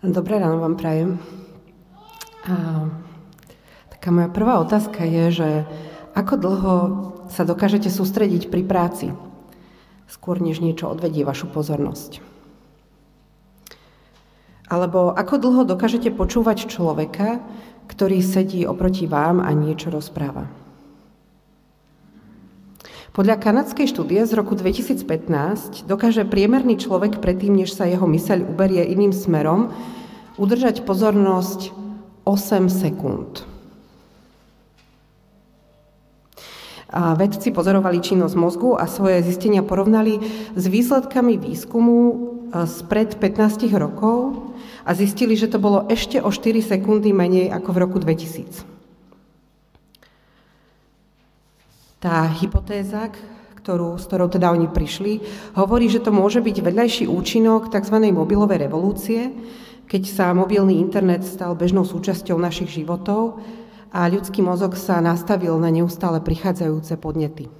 Dobré ráno vám prajem. A, taká moja prvá otázka je, že ako dlho sa dokážete sústrediť pri práci, skôr než niečo odvedie vašu pozornosť? Alebo ako dlho dokážete počúvať človeka, ktorý sedí oproti vám a niečo rozpráva? Podľa kanadskej štúdie z roku 2015 dokáže priemerný človek predtým, než sa jeho myseľ uberie iným smerom, udržať pozornosť 8 sekúnd. A vedci pozorovali činnosť mozgu a svoje zistenia porovnali s výsledkami výskumu e, spred 15 rokov a zistili, že to bolo ešte o 4 sekundy menej ako v roku 2000. Tá hypotéza, ktorú, s ktorou teda oni prišli, hovorí, že to môže byť vedľajší účinok tzv. mobilovej revolúcie, keď sa mobilný internet stal bežnou súčasťou našich životov a ľudský mozog sa nastavil na neustále prichádzajúce podnety.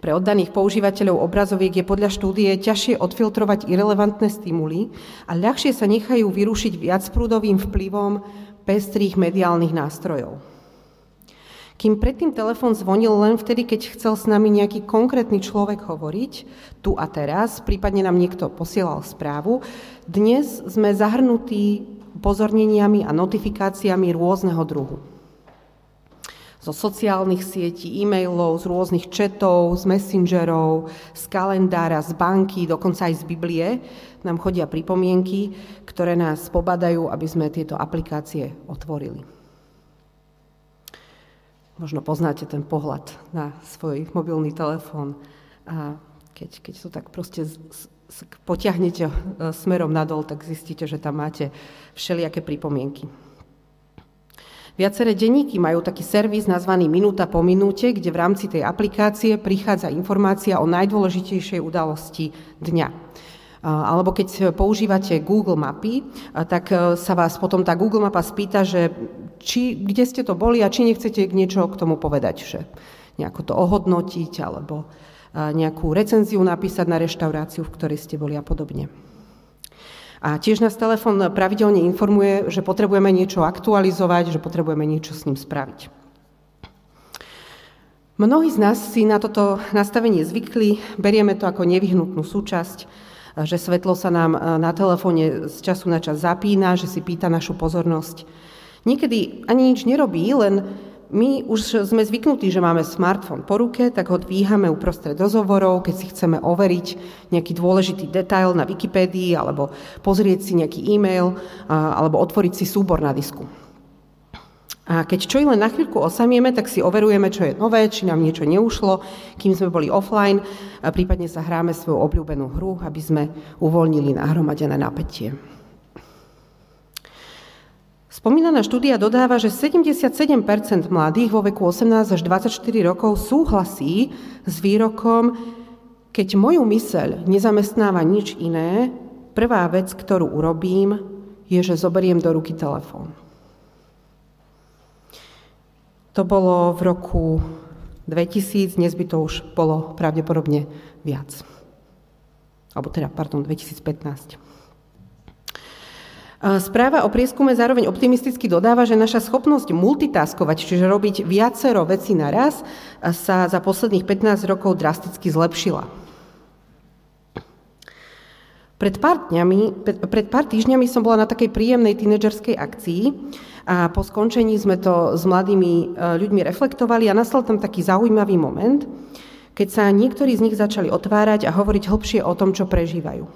Pre oddaných používateľov obrazoviek je podľa štúdie ťažšie odfiltrovať irrelevantné stimuly a ľahšie sa nechajú vyrušiť viacprúdovým vplyvom pestrých mediálnych nástrojov. Kým predtým telefón zvonil len vtedy, keď chcel s nami nejaký konkrétny človek hovoriť, tu a teraz, prípadne nám niekto posielal správu, dnes sme zahrnutí pozorneniami a notifikáciami rôzneho druhu. Zo sociálnych sietí, e-mailov, z rôznych četov, z messengerov, z kalendára, z banky, dokonca aj z Biblie nám chodia pripomienky, ktoré nás pobadajú, aby sme tieto aplikácie otvorili. Možno poznáte ten pohľad na svoj mobilný telefón a keď, keď to tak proste z, z, potiahnete e, smerom nadol, tak zistíte, že tam máte všelijaké pripomienky. Viaceré denníky majú taký servis nazvaný Minúta po minúte, kde v rámci tej aplikácie prichádza informácia o najdôležitejšej udalosti dňa. Alebo keď používate Google mapy, tak e, sa vás potom tá Google mapa spýta, že či, kde ste to boli a či nechcete niečo k tomu povedať, že nejako to ohodnotiť alebo nejakú recenziu napísať na reštauráciu, v ktorej ste boli a podobne. A tiež nás telefon pravidelne informuje, že potrebujeme niečo aktualizovať, že potrebujeme niečo s ním spraviť. Mnohí z nás si na toto nastavenie zvykli, berieme to ako nevyhnutnú súčasť, že svetlo sa nám na telefóne z času na čas zapína, že si pýta našu pozornosť. Niekedy ani nič nerobí, len my už sme zvyknutí, že máme smartfón po ruke, tak ho dvíhame uprostred rozhovorov, keď si chceme overiť nejaký dôležitý detail na Wikipédii, alebo pozrieť si nejaký e-mail, alebo otvoriť si súbor na disku. A keď čo len na chvíľku osamieme, tak si overujeme, čo je nové, či nám niečo neušlo, kým sme boli offline, a prípadne sa hráme svoju obľúbenú hru, aby sme uvoľnili nahromadené napätie. Spomínaná štúdia dodáva, že 77% mladých vo veku 18 až 24 rokov súhlasí s výrokom, keď moju myseľ nezamestnáva nič iné, prvá vec, ktorú urobím, je, že zoberiem do ruky telefón. To bolo v roku 2000, dnes by to už bolo pravdepodobne viac. Alebo teda, pardon, 2015. Správa o prieskume zároveň optimisticky dodáva, že naša schopnosť multitaskovať, čiže robiť viacero vecí naraz, sa za posledných 15 rokov drasticky zlepšila. Pred pár, dňami, pred pár týždňami som bola na takej príjemnej tínedžerskej akcii a po skončení sme to s mladými e, ľuďmi reflektovali a nastal tam taký zaujímavý moment, keď sa niektorí z nich začali otvárať a hovoriť hlbšie o tom, čo prežívajú.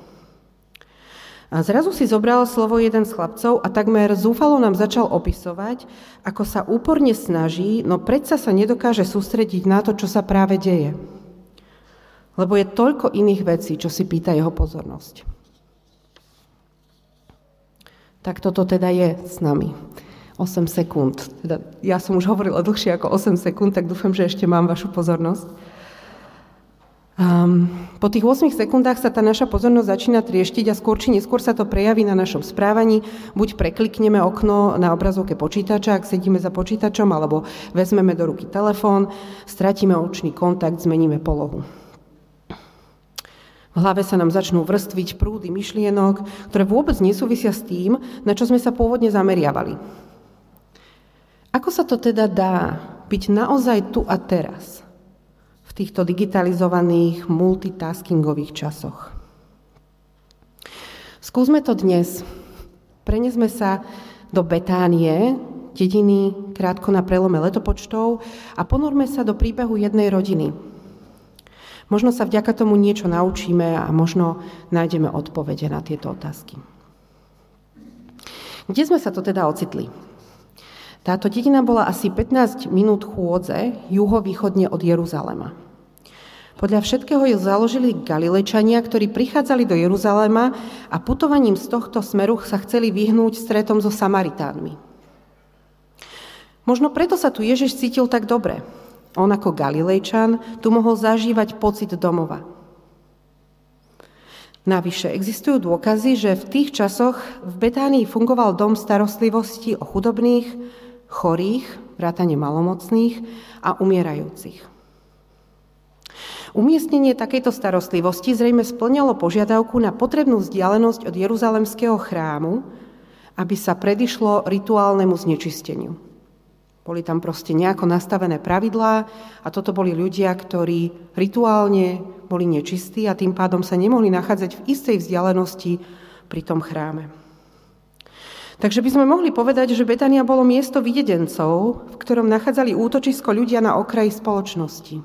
A zrazu si zobral slovo jeden z chlapcov a takmer zúfalo nám začal opisovať, ako sa úporne snaží, no predsa sa nedokáže sústrediť na to, čo sa práve deje. Lebo je toľko iných vecí, čo si pýta jeho pozornosť. Tak toto teda je s nami. 8 sekúnd. Teda ja som už hovorila dlhšie ako 8 sekúnd, tak dúfam, že ešte mám vašu pozornosť. Um, po tých 8 sekundách sa tá naša pozornosť začína trieštiť a skôr či neskôr sa to prejaví na našom správaní. Buď preklikneme okno na obrazovke počítača, ak sedíme za počítačom, alebo vezmeme do ruky telefón, stratíme očný kontakt, zmeníme polohu. V hlave sa nám začnú vrstviť prúdy myšlienok, ktoré vôbec nesúvisia s tým, na čo sme sa pôvodne zameriavali. Ako sa to teda dá byť naozaj tu a teraz, v týchto digitalizovaných multitaskingových časoch? Skúsme to dnes. Prenesme sa do Betánie, dediny krátko na prelome letopočtov a ponorme sa do príbehu jednej rodiny – Možno sa vďaka tomu niečo naučíme a možno nájdeme odpovede na tieto otázky. Kde sme sa to teda ocitli? Táto dedina bola asi 15 minút chôdze juhovýchodne od Jeruzalema. Podľa všetkého ju založili Galilečania, ktorí prichádzali do Jeruzalema a putovaním z tohto smeru sa chceli vyhnúť stretom so Samaritánmi. Možno preto sa tu Ježiš cítil tak dobre, on ako Galilejčan tu mohol zažívať pocit domova. Navyše existujú dôkazy, že v tých časoch v Betánii fungoval dom starostlivosti o chudobných, chorých, vrátane malomocných a umierajúcich. Umiestnenie takejto starostlivosti zrejme splňalo požiadavku na potrebnú vzdialenosť od Jeruzalemského chrámu, aby sa predišlo rituálnemu znečisteniu. Boli tam proste nejako nastavené pravidlá a toto boli ľudia, ktorí rituálne boli nečistí a tým pádom sa nemohli nachádzať v istej vzdialenosti pri tom chráme. Takže by sme mohli povedať, že Betania bolo miesto videdencov, v ktorom nachádzali útočisko ľudia na okraji spoločnosti.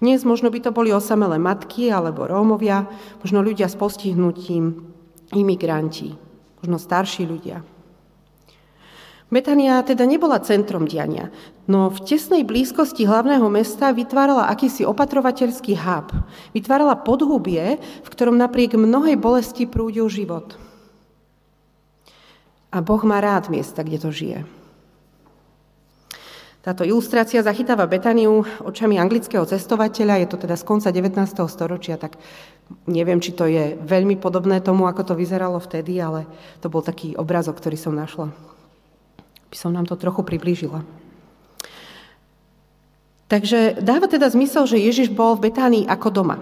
Dnes možno by to boli osamelé matky alebo Rómovia, možno ľudia s postihnutím, imigranti, možno starší ľudia. Betania teda nebola centrom diania, no v tesnej blízkosti hlavného mesta vytvárala akýsi opatrovateľský hub. Vytvárala podhubie, v ktorom napriek mnohej bolesti prúdil život. A Boh má rád miesta, kde to žije. Táto ilustrácia zachytáva Betaniu očami anglického cestovateľa, je to teda z konca 19. storočia, tak neviem, či to je veľmi podobné tomu, ako to vyzeralo vtedy, ale to bol taký obrazok, ktorý som našla by som nám to trochu priblížila. Takže dáva teda zmysel, že Ježiš bol v Betánii ako doma.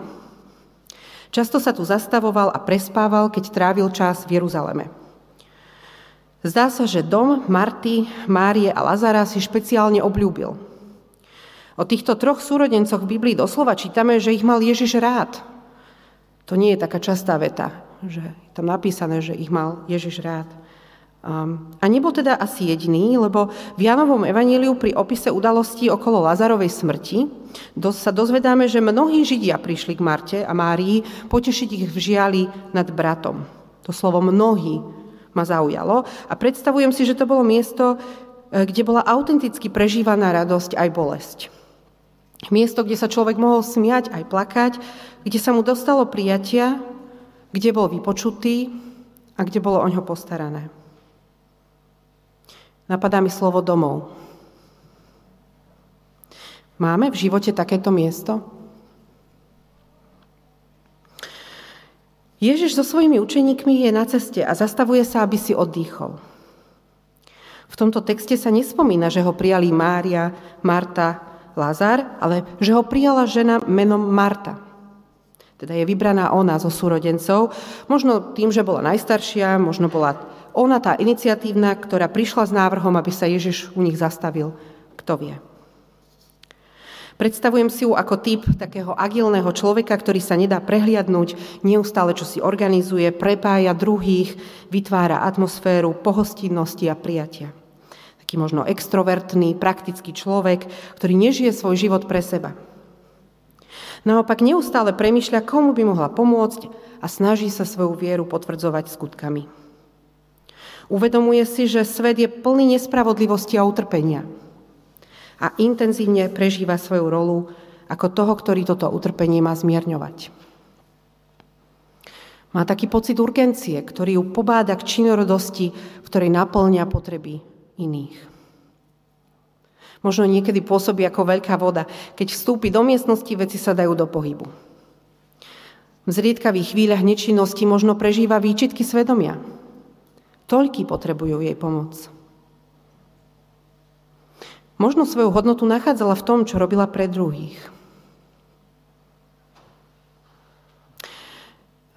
Často sa tu zastavoval a prespával, keď trávil čas v Jeruzaleme. Zdá sa, že dom Marty, Márie a Lazara si špeciálne obľúbil. O týchto troch súrodencoch v Biblii doslova čítame, že ich mal Ježiš rád. To nie je taká častá veta, že je tam napísané, že ich mal Ježiš rád. A nebol teda asi jediný, lebo v Janovom evaníliu pri opise udalostí okolo Lazarovej smrti sa dozvedáme, že mnohí Židia prišli k Marte a Márii potešiť ich v žiali nad bratom. To slovo mnohí ma zaujalo a predstavujem si, že to bolo miesto, e, kde bola autenticky prežívaná radosť aj bolesť. Miesto, kde sa človek mohol smiať aj plakať, kde sa mu dostalo prijatia, kde bol vypočutý a kde bolo o ňo postarané. Napadá mi slovo domov. Máme v živote takéto miesto? Ježiš so svojimi učeníkmi je na ceste a zastavuje sa, aby si oddychol. V tomto texte sa nespomína, že ho prijali Mária, Marta, Lazar, ale že ho prijala žena menom Marta. Teda je vybraná ona zo súrodencov, možno tým, že bola najstaršia, možno bola ona tá iniciatívna, ktorá prišla s návrhom, aby sa Ježiš u nich zastavil. Kto vie? Predstavujem si ju ako typ takého agilného človeka, ktorý sa nedá prehliadnúť, neustále čo si organizuje, prepája druhých, vytvára atmosféru pohostinnosti a prijatia. Taký možno extrovertný, praktický človek, ktorý nežije svoj život pre seba. Naopak neustále premýšľa, komu by mohla pomôcť a snaží sa svoju vieru potvrdzovať skutkami. Uvedomuje si, že svet je plný nespravodlivosti a utrpenia. A intenzívne prežíva svoju rolu ako toho, ktorý toto utrpenie má zmierňovať. Má taký pocit urgencie, ktorý ju pobáda k činorodosti, v ktorej naplňa potreby iných. Možno niekedy pôsobí ako veľká voda. Keď vstúpi do miestnosti, veci sa dajú do pohybu. V zriedkavých chvíľach nečinnosti možno prežíva výčitky svedomia. Toľky potrebujú jej pomoc. Možno svoju hodnotu nachádzala v tom, čo robila pre druhých.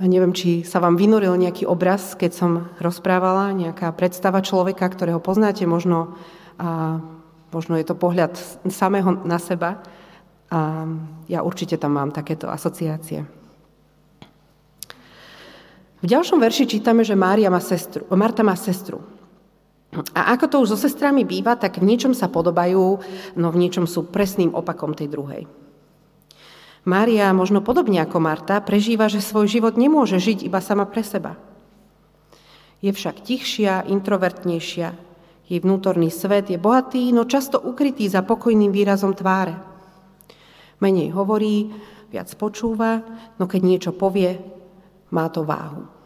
Neviem, či sa vám vynoril nejaký obraz, keď som rozprávala, nejaká predstava človeka, ktorého poznáte, možno, a, možno je to pohľad samého na seba. A ja určite tam mám takéto asociácie. V ďalšom verši čítame, že Mária má sestru, Marta má sestru. A ako to už so sestrami býva, tak v niečom sa podobajú, no v niečom sú presným opakom tej druhej. Mária, možno podobne ako Marta, prežíva, že svoj život nemôže žiť iba sama pre seba. Je však tichšia, introvertnejšia. Jej vnútorný svet je bohatý, no často ukrytý za pokojným výrazom tváre. Menej hovorí, viac počúva, no keď niečo povie, má to váhu.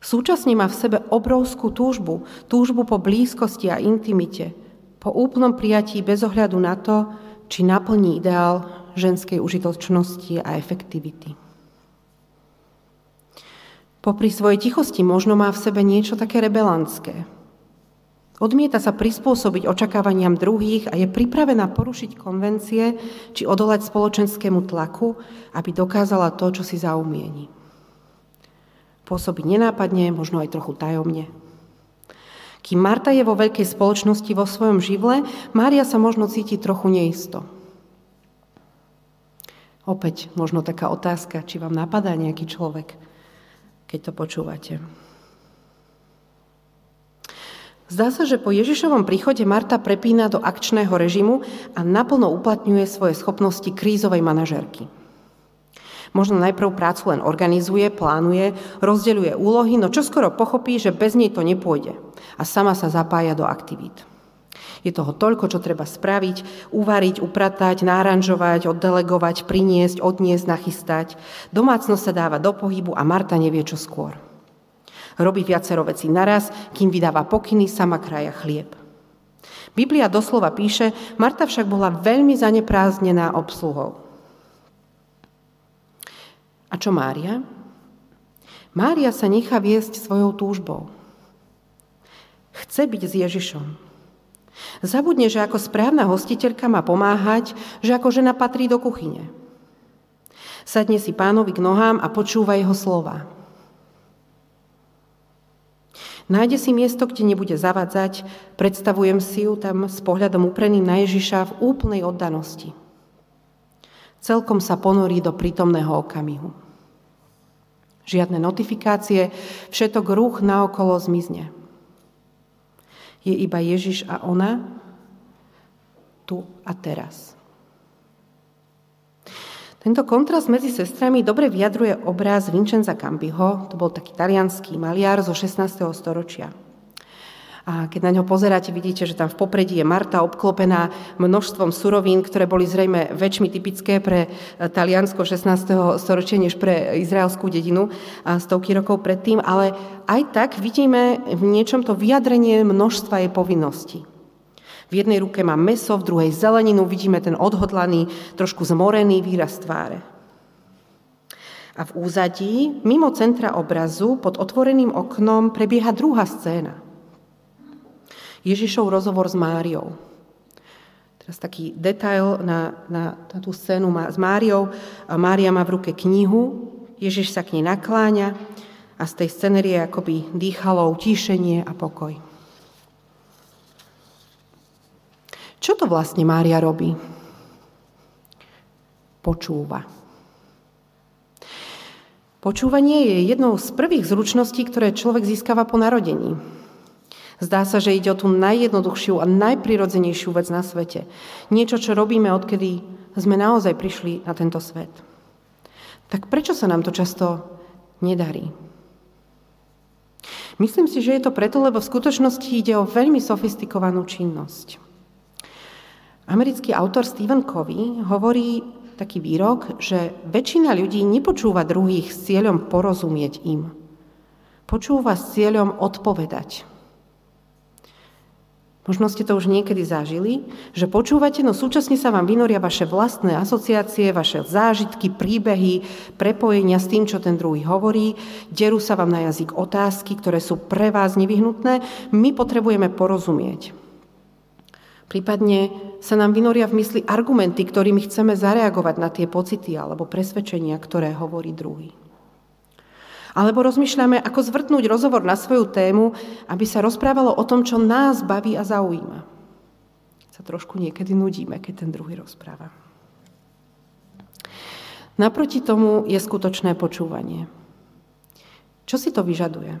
Súčasne má v sebe obrovskú túžbu, túžbu po blízkosti a intimite, po úplnom prijatí bez ohľadu na to, či naplní ideál ženskej užitočnosti a efektivity. Popri svojej tichosti možno má v sebe niečo také rebelantské. Odmieta sa prispôsobiť očakávaniam druhých a je pripravená porušiť konvencie či odolať spoločenskému tlaku, aby dokázala to, čo si zaumieni. Pôsobí nenápadne, možno aj trochu tajomne. Kým Marta je vo veľkej spoločnosti vo svojom živle, Mária sa možno cíti trochu neisto. Opäť možno taká otázka, či vám napadá nejaký človek, keď to počúvate. Zdá sa, že po Ježišovom príchode Marta prepína do akčného režimu a naplno uplatňuje svoje schopnosti krízovej manažerky. Možno najprv prácu len organizuje, plánuje, rozdeľuje úlohy, no čoskoro pochopí, že bez nej to nepôjde a sama sa zapája do aktivít. Je toho toľko, čo treba spraviť, uvariť, upratať, náranžovať, oddelegovať, priniesť, odniesť, nachystať. Domácnosť sa dáva do pohybu a Marta nevie, čo skôr. Robí viacero vecí naraz, kým vydáva pokyny, sama kraja chlieb. Biblia doslova píše, Marta však bola veľmi zaneprázdnená obsluhou. A čo Mária? Mária sa nechá viesť svojou túžbou. Chce byť s Ježišom. Zabudne, že ako správna hostiteľka má pomáhať, že ako žena patrí do kuchyne. Sadne si pánovi k nohám a počúva jeho slova. Nájde si miesto, kde nebude zavadzať, predstavujem si ju tam s pohľadom upreným na Ježiša v úplnej oddanosti. Celkom sa ponorí do prítomného okamihu. Žiadne notifikácie, všetok ruch naokolo zmizne je iba Ježiš a ona tu a teraz. Tento kontrast medzi sestrami dobre vyjadruje obraz Vincenza Campiho, to bol taký talianský maliar zo 16. storočia. A keď na ňo pozeráte, vidíte, že tam v popredí je Marta obklopená množstvom surovín, ktoré boli zrejme väčšmi typické pre eh, Taliansko 16. storočia než pre izraelskú dedinu a stovky rokov predtým, ale aj tak vidíme v niečom to vyjadrenie množstva jej povinností. V jednej ruke má meso, v druhej zeleninu, vidíme ten odhodlaný, trošku zmorený výraz tváre. A v úzadí, mimo centra obrazu, pod otvoreným oknom, prebieha druhá scéna – Ježišov rozhovor s Máriou. Teraz taký detail na, na, na tú scénu s Máriou. Mária má v ruke knihu, Ježiš sa k nej nakláňa a z tej scenérie akoby dýchalo utíšenie a pokoj. Čo to vlastne Mária robí? Počúva. Počúvanie je jednou z prvých zručností, ktoré človek získava po narodení. Zdá sa, že ide o tú najjednoduchšiu a najprirodzenejšiu vec na svete. Niečo, čo robíme, odkedy sme naozaj prišli na tento svet. Tak prečo sa nám to často nedarí? Myslím si, že je to preto, lebo v skutočnosti ide o veľmi sofistikovanú činnosť. Americký autor Stephen Covey hovorí taký výrok, že väčšina ľudí nepočúva druhých s cieľom porozumieť im. Počúva s cieľom odpovedať. Možno ste to už niekedy zažili, že počúvate, no súčasne sa vám vynoria vaše vlastné asociácie, vaše zážitky, príbehy, prepojenia s tým, čo ten druhý hovorí, derú sa vám na jazyk otázky, ktoré sú pre vás nevyhnutné. My potrebujeme porozumieť. Prípadne sa nám vynoria v mysli argumenty, ktorými chceme zareagovať na tie pocity alebo presvedčenia, ktoré hovorí druhý. Alebo rozmýšľame, ako zvrtnúť rozhovor na svoju tému, aby sa rozprávalo o tom, čo nás baví a zaujíma. Sa trošku niekedy nudíme, keď ten druhý rozpráva. Naproti tomu je skutočné počúvanie. Čo si to vyžaduje?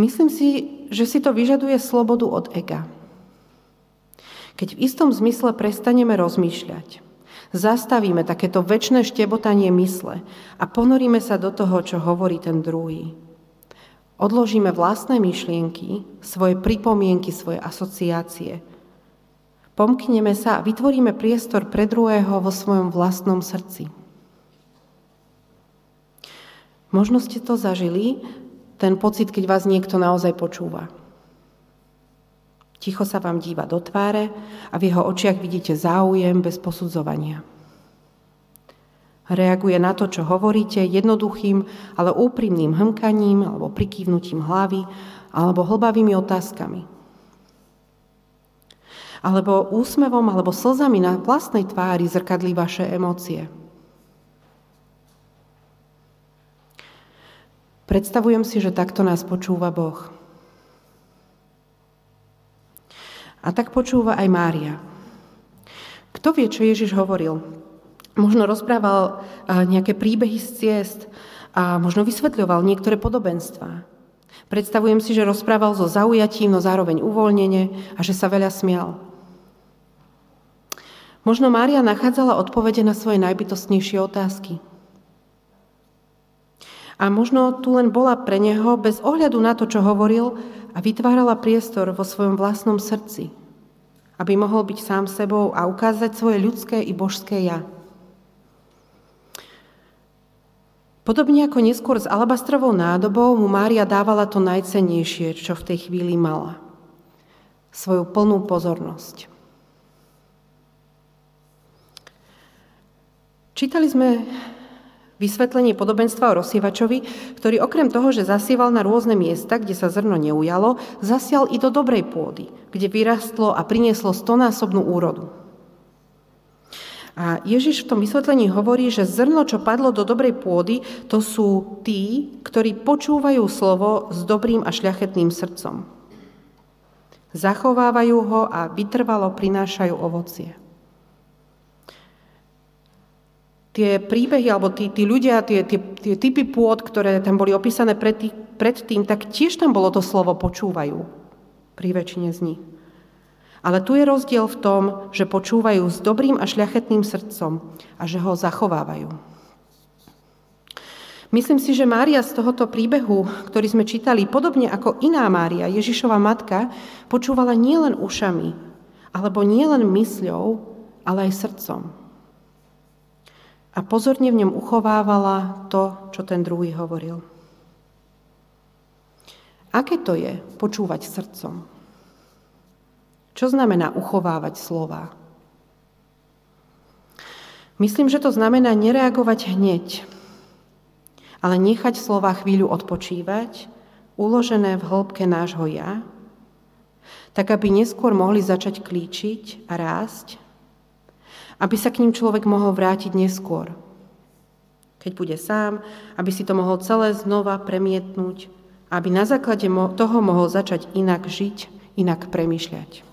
Myslím si, že si to vyžaduje slobodu od ega. Keď v istom zmysle prestaneme rozmýšľať, zastavíme takéto väčšie štebotanie mysle a ponoríme sa do toho, čo hovorí ten druhý. Odložíme vlastné myšlienky, svoje pripomienky, svoje asociácie. Pomkneme sa a vytvoríme priestor pre druhého vo svojom vlastnom srdci. Možno ste to zažili, ten pocit, keď vás niekto naozaj počúva. Ticho sa vám díva do tváre a v jeho očiach vidíte záujem bez posudzovania. Reaguje na to, čo hovoríte, jednoduchým, ale úprimným hmkaním alebo prikývnutím hlavy alebo hlbavými otázkami. Alebo úsmevom alebo slzami na vlastnej tvári zrkadlí vaše emócie. Predstavujem si, že takto nás počúva Boh. A tak počúva aj Mária. Kto vie, čo Ježiš hovoril? Možno rozprával nejaké príbehy z ciest a možno vysvetľoval niektoré podobenstvá. Predstavujem si, že rozprával so zaujatím, no zároveň uvoľnenie a že sa veľa smial. Možno Mária nachádzala odpovede na svoje najbytostnejšie otázky. A možno tu len bola pre neho bez ohľadu na to, čo hovoril, a vytvárala priestor vo svojom vlastnom srdci, aby mohol byť sám sebou a ukázať svoje ľudské i božské ja. Podobne ako neskôr s alabastrovou nádobou mu Mária dávala to najcennejšie, čo v tej chvíli mala. Svoju plnú pozornosť. Čítali sme Vysvetlenie podobenstva o rozsievačovi, ktorý okrem toho, že zasieval na rôzne miesta, kde sa zrno neujalo, zasial i do dobrej pôdy, kde vyrastlo a prinieslo stonásobnú úrodu. A Ježiš v tom vysvetlení hovorí, že zrno, čo padlo do dobrej pôdy, to sú tí, ktorí počúvajú slovo s dobrým a šľachetným srdcom. Zachovávajú ho a vytrvalo prinášajú ovocie tie príbehy, alebo tí, tí ľudia, tie, tie, tie typy pôd, ktoré tam boli opísané pred, predtým, tak tiež tam bolo to slovo počúvajú pri väčšine z nich. Ale tu je rozdiel v tom, že počúvajú s dobrým a šľachetným srdcom a že ho zachovávajú. Myslím si, že Mária z tohoto príbehu, ktorý sme čítali, podobne ako iná Mária, Ježišova matka, počúvala nielen ušami, alebo nielen mysľou, ale aj srdcom a pozorne v ňom uchovávala to, čo ten druhý hovoril. Aké to je počúvať srdcom? Čo znamená uchovávať slova? Myslím, že to znamená nereagovať hneď, ale nechať slova chvíľu odpočívať, uložené v hĺbke nášho ja, tak aby neskôr mohli začať klíčiť a rásť aby sa k ním človek mohol vrátiť neskôr. Keď bude sám, aby si to mohol celé znova premietnúť, aby na základe toho mohol začať inak žiť, inak premyšľať.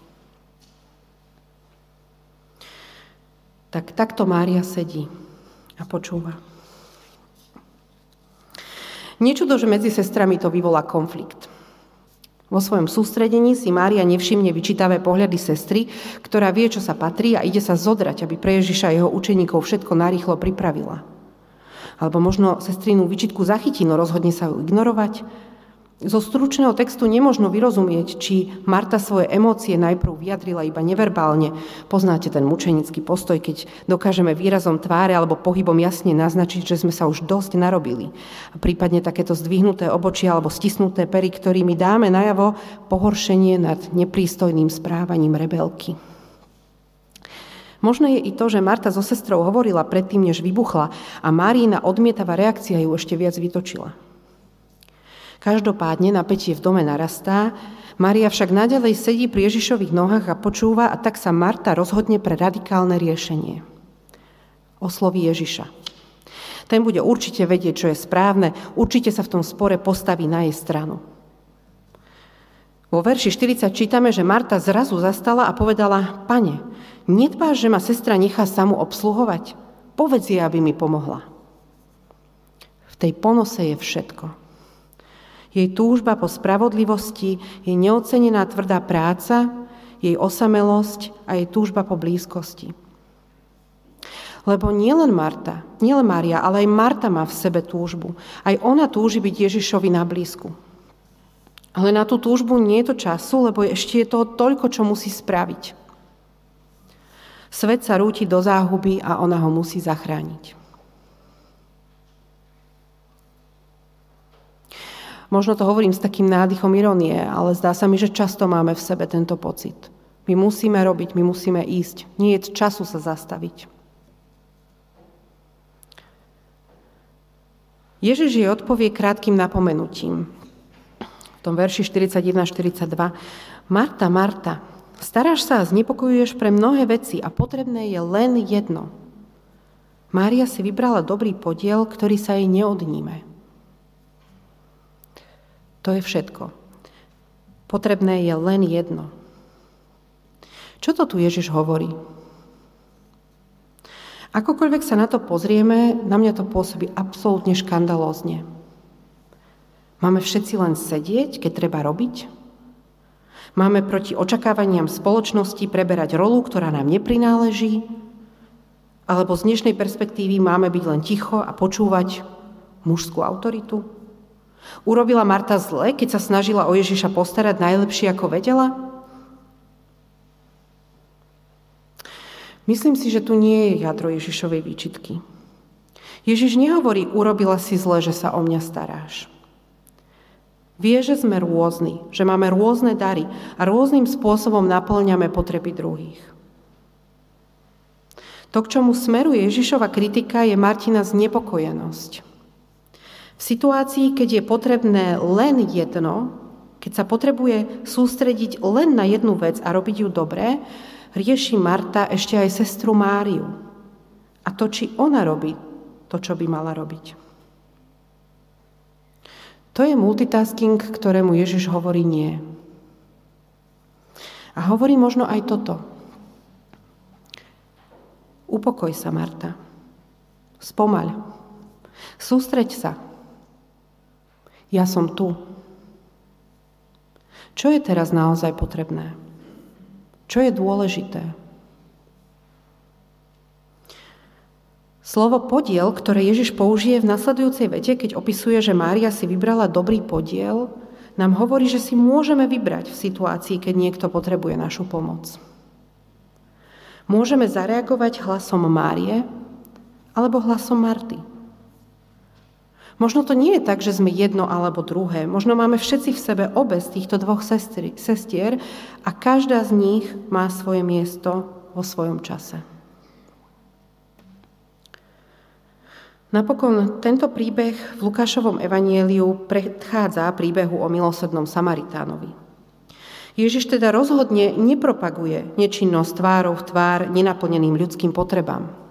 Tak takto Mária sedí a počúva. Niečudo, že medzi sestrami to vyvolá konflikt. Vo svojom sústredení si Mária nevšimne vyčítavé pohľady sestry, ktorá vie, čo sa patrí a ide sa zodrať, aby pre Ježiša a jeho učeníkov všetko narýchlo pripravila. Alebo možno sestrinu vyčitku zachytí, no rozhodne sa ju ignorovať zo stručného textu nemožno vyrozumieť, či Marta svoje emócie najprv vyjadrila iba neverbálne. Poznáte ten mučenický postoj, keď dokážeme výrazom tváre alebo pohybom jasne naznačiť, že sme sa už dosť narobili. A prípadne takéto zdvihnuté obočia alebo stisnuté pery, ktorými dáme najavo pohoršenie nad neprístojným správaním rebelky. Možno je i to, že Marta so sestrou hovorila predtým, než vybuchla a Márína odmietavá reakcia ju ešte viac vytočila. Každopádne napätie v dome narastá, Maria však nadalej sedí pri Ježišových nohách a počúva a tak sa Marta rozhodne pre radikálne riešenie. Osloví Ježiša. Ten bude určite vedieť, čo je správne, určite sa v tom spore postaví na jej stranu. Vo verši 40 čítame, že Marta zrazu zastala a povedala, pane, nedbáš, že ma sestra nechá samu obsluhovať? Povedz jej, aby mi pomohla. V tej ponose je všetko. Jej túžba po spravodlivosti, jej neocenená tvrdá práca, jej osamelosť a jej túžba po blízkosti. Lebo nielen Marta, nielen Mária, ale aj Marta má v sebe túžbu. Aj ona túži byť Ježišovi na blízku. Ale na tú túžbu nie je to času, lebo ešte je toho toľko, čo musí spraviť. Svet sa rúti do záhuby a ona ho musí zachrániť. Možno to hovorím s takým nádychom ironie, ale zdá sa mi, že často máme v sebe tento pocit. My musíme robiť, my musíme ísť. Nie je času sa zastaviť. Ježiš jej odpovie krátkým napomenutím. V tom verši 41-42. Marta, Marta, staráš sa a znepokojuješ pre mnohé veci a potrebné je len jedno. Mária si vybrala dobrý podiel, ktorý sa jej neodníme. To je všetko. Potrebné je len jedno. Čo to tu Ježiš hovorí? Akokoľvek sa na to pozrieme, na mňa to pôsobí absolútne škandalózne. Máme všetci len sedieť, keď treba robiť? Máme proti očakávaniam spoločnosti preberať rolu, ktorá nám neprináleží? Alebo z dnešnej perspektívy máme byť len ticho a počúvať mužskú autoritu? Urobila Marta zle, keď sa snažila o Ježiša postarať najlepšie, ako vedela? Myslím si, že tu nie je jadro Ježišovej výčitky. Ježiš nehovorí, urobila si zle, že sa o mňa staráš. Vie, že sme rôzni, že máme rôzne dary a rôznym spôsobom naplňame potreby druhých. To, k čomu smeruje Ježišova kritika, je Martina znepokojenosť. V situácii, keď je potrebné len jedno, keď sa potrebuje sústrediť len na jednu vec a robiť ju dobre, rieši Marta ešte aj sestru Máriu. A to, či ona robí to, čo by mala robiť. To je multitasking, ktorému Ježiš hovorí nie. A hovorí možno aj toto. Upokoj sa, Marta. Spomaľ. Sústreď sa. Ja som tu. Čo je teraz naozaj potrebné? Čo je dôležité? Slovo podiel, ktoré Ježiš použije v nasledujúcej vete, keď opisuje, že Mária si vybrala dobrý podiel, nám hovorí, že si môžeme vybrať v situácii, keď niekto potrebuje našu pomoc. Môžeme zareagovať hlasom Márie alebo hlasom Marty. Možno to nie je tak, že sme jedno alebo druhé. Možno máme všetci v sebe obe z týchto dvoch sestri, sestier a každá z nich má svoje miesto vo svojom čase. Napokon tento príbeh v Lukášovom evanieliu predchádza príbehu o milosrdnom Samaritánovi. Ježiš teda rozhodne nepropaguje nečinnosť tvárov v tvár nenaplneným ľudským potrebám.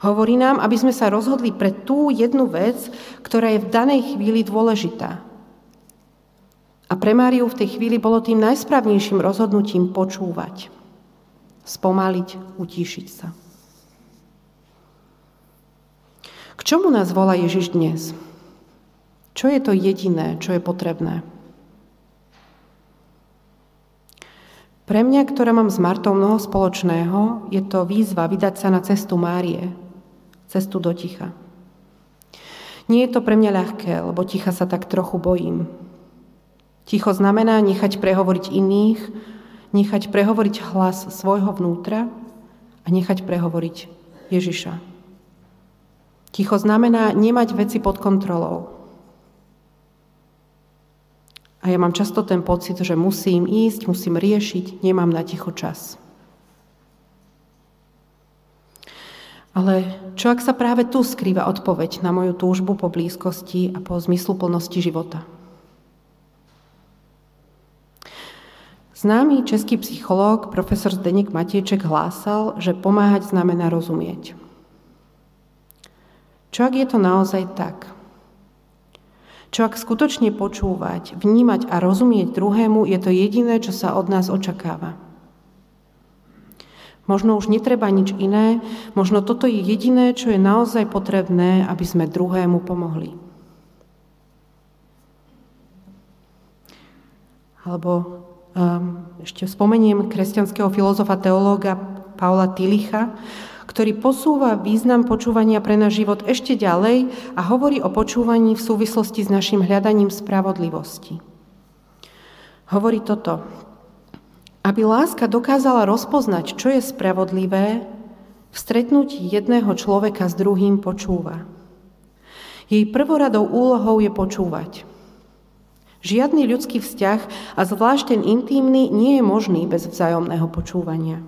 Hovorí nám, aby sme sa rozhodli pre tú jednu vec, ktorá je v danej chvíli dôležitá. A pre Máriu v tej chvíli bolo tým najsprávnejším rozhodnutím počúvať, spomaliť, utíšiť sa. K čomu nás volá Ježiš dnes? Čo je to jediné, čo je potrebné? Pre mňa, ktorá mám s Martou mnoho spoločného, je to výzva vydať sa na cestu Márie, cestu do ticha. Nie je to pre mňa ľahké, lebo ticha sa tak trochu bojím. Ticho znamená nechať prehovoriť iných, nechať prehovoriť hlas svojho vnútra a nechať prehovoriť Ježiša. Ticho znamená nemať veci pod kontrolou. A ja mám často ten pocit, že musím ísť, musím riešiť, nemám na ticho čas. Ale čo ak sa práve tu skrýva odpoveď na moju túžbu po blízkosti a po zmyslu plnosti života? Známy český psychológ profesor Zdeněk Matieček hlásal, že pomáhať znamená rozumieť. Čo ak je to naozaj tak? Čo ak skutočne počúvať, vnímať a rozumieť druhému je to jediné, čo sa od nás očakáva? Možno už netreba nič iné, možno toto je jediné, čo je naozaj potrebné, aby sme druhému pomohli. Alebo um, ešte spomeniem kresťanského filozofa, teológa Paula Tilicha, ktorý posúva význam počúvania pre náš život ešte ďalej a hovorí o počúvaní v súvislosti s našim hľadaním spravodlivosti. Hovorí toto. Aby láska dokázala rozpoznať, čo je spravodlivé, v stretnutí jedného človeka s druhým počúva. Jej prvoradou úlohou je počúvať. Žiadny ľudský vzťah a zvlášť ten intímny nie je možný bez vzájomného počúvania.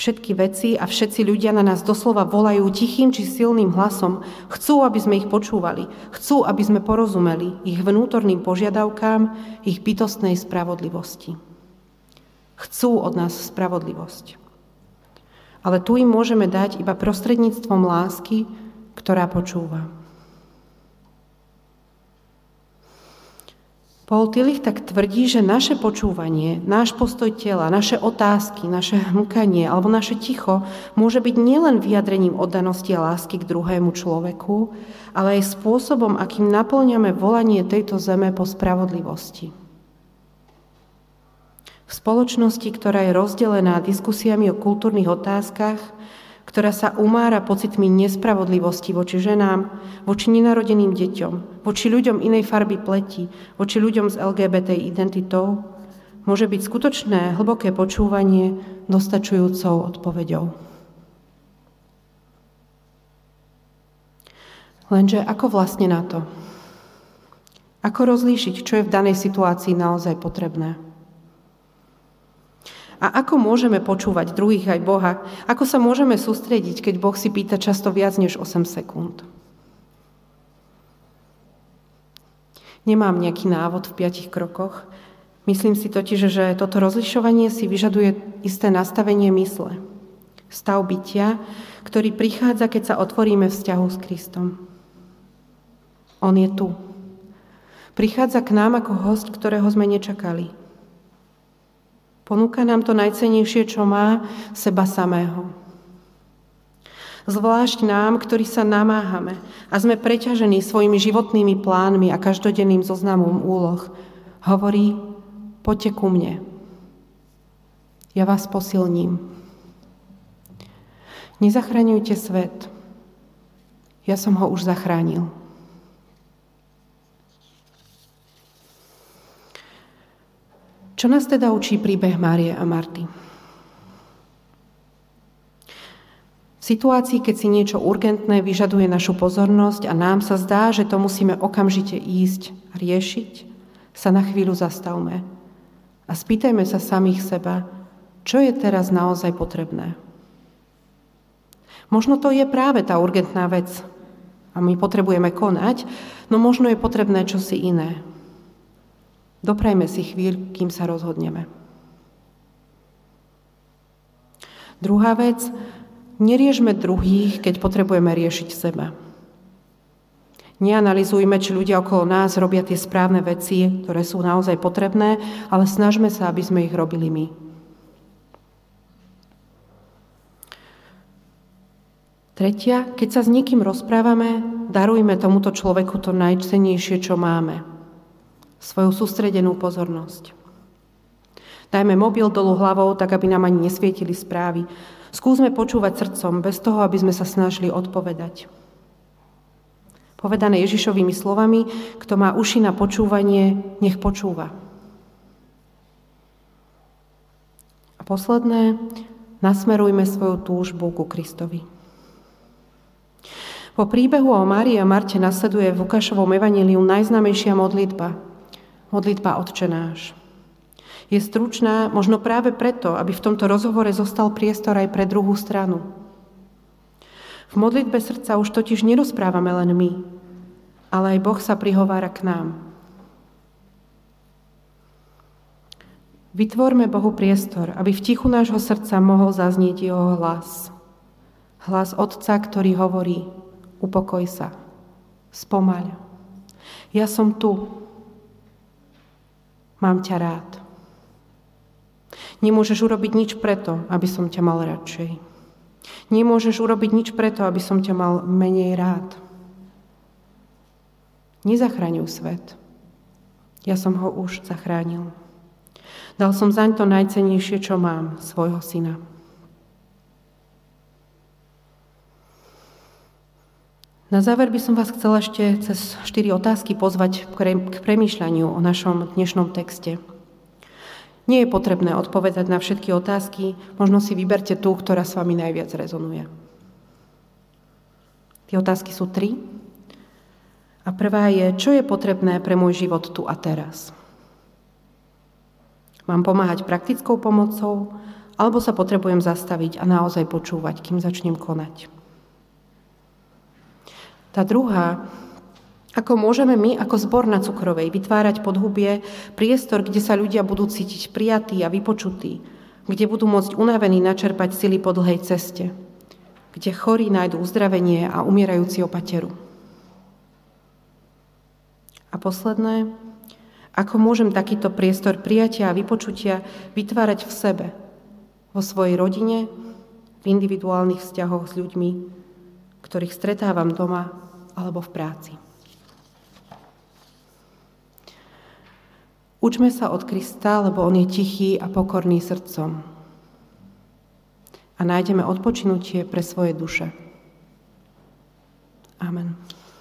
Všetky veci a všetci ľudia na nás doslova volajú tichým či silným hlasom. Chcú, aby sme ich počúvali. Chcú, aby sme porozumeli ich vnútorným požiadavkám, ich bytostnej spravodlivosti. Chcú od nás spravodlivosť. Ale tu im môžeme dať iba prostredníctvom lásky, ktorá počúva. Paul Tillich tak tvrdí, že naše počúvanie, náš postoj tela, naše otázky, naše hmkanie alebo naše ticho môže byť nielen vyjadrením oddanosti a lásky k druhému človeku, ale aj spôsobom, akým naplňame volanie tejto zeme po spravodlivosti. V spoločnosti, ktorá je rozdelená diskusiami o kultúrnych otázkach, ktorá sa umára pocitmi nespravodlivosti voči ženám, voči nenarodeným deťom, voči ľuďom inej farby pleti, voči ľuďom s LGBT identitou, môže byť skutočné hlboké počúvanie dostačujúcou odpoveďou. Lenže ako vlastne na to? Ako rozlíšiť, čo je v danej situácii naozaj potrebné? A ako môžeme počúvať druhých aj Boha? Ako sa môžeme sústrediť, keď Boh si pýta často viac než 8 sekúnd? Nemám nejaký návod v piatich krokoch. Myslím si totiž, že toto rozlišovanie si vyžaduje isté nastavenie mysle. Stav bytia, ktorý prichádza, keď sa otvoríme vzťahu s Kristom. On je tu. Prichádza k nám ako host, ktorého sme nečakali. Ponúka nám to najcenejšie, čo má, seba samého. Zvlášť nám, ktorí sa namáhame a sme preťažení svojimi životnými plánmi a každodenným zoznamom úloh, hovorí, poďte ku mne. Ja vás posilním. Nezachraňujte svet. Ja som ho už zachránil. Čo nás teda učí príbeh Márie a Marty? V situácii, keď si niečo urgentné vyžaduje našu pozornosť a nám sa zdá, že to musíme okamžite ísť a riešiť, sa na chvíľu zastavme a spýtajme sa samých seba, čo je teraz naozaj potrebné. Možno to je práve tá urgentná vec a my potrebujeme konať, no možno je potrebné čosi iné. Doprajme si chvíľ, kým sa rozhodneme. Druhá vec, neriežme druhých, keď potrebujeme riešiť seba. Neanalizujme, či ľudia okolo nás robia tie správne veci, ktoré sú naozaj potrebné, ale snažme sa, aby sme ich robili my. Tretia, keď sa s niekým rozprávame, darujme tomuto človeku to najcennejšie, čo máme – svoju sústredenú pozornosť. Dajme mobil dolu hlavou, tak aby nám ani nesvietili správy. Skúsme počúvať srdcom, bez toho, aby sme sa snažili odpovedať. Povedané Ježišovými slovami, kto má uši na počúvanie, nech počúva. A posledné, nasmerujme svoju túžbu ku Kristovi. Po príbehu o Márii a Marte nasleduje v Lukášovom evaníliu najznamejšia modlitba – modlitba Otče náš. Je stručná možno práve preto, aby v tomto rozhovore zostal priestor aj pre druhú stranu. V modlitbe srdca už totiž nerozprávame len my, ale aj Boh sa prihovára k nám. Vytvorme Bohu priestor, aby v tichu nášho srdca mohol zaznieť jeho hlas. Hlas Otca, ktorý hovorí, upokoj sa, spomaľ. Ja som tu. Mám ťa rád. Nemôžeš urobiť nič preto, aby som ťa mal radšej. Nemôžeš urobiť nič preto, aby som ťa mal menej rád. Nezachráňuj svet. Ja som ho už zachránil. Dal som zaň to najcenejšie, čo mám, svojho syna. Na záver by som vás chcela ešte cez štyri otázky pozvať k premýšľaniu o našom dnešnom texte. Nie je potrebné odpovedať na všetky otázky, možno si vyberte tú, ktorá s vami najviac rezonuje. Tie otázky sú tri. A prvá je, čo je potrebné pre môj život tu a teraz? Mám pomáhať praktickou pomocou, alebo sa potrebujem zastaviť a naozaj počúvať, kým začnem konať. Tá druhá, ako môžeme my ako zbor na Cukrovej vytvárať podhubie priestor, kde sa ľudia budú cítiť prijatí a vypočutí, kde budú môcť unavení načerpať sily po dlhej ceste, kde chorí nájdú uzdravenie a umierajúci opateru. A posledné, ako môžem takýto priestor prijatia a vypočutia vytvárať v sebe, vo svojej rodine, v individuálnych vzťahoch s ľuďmi, ktorých stretávam doma alebo v práci. Učme sa od Krista, lebo On je tichý a pokorný srdcom. A nájdeme odpočinutie pre svoje duše. Amen.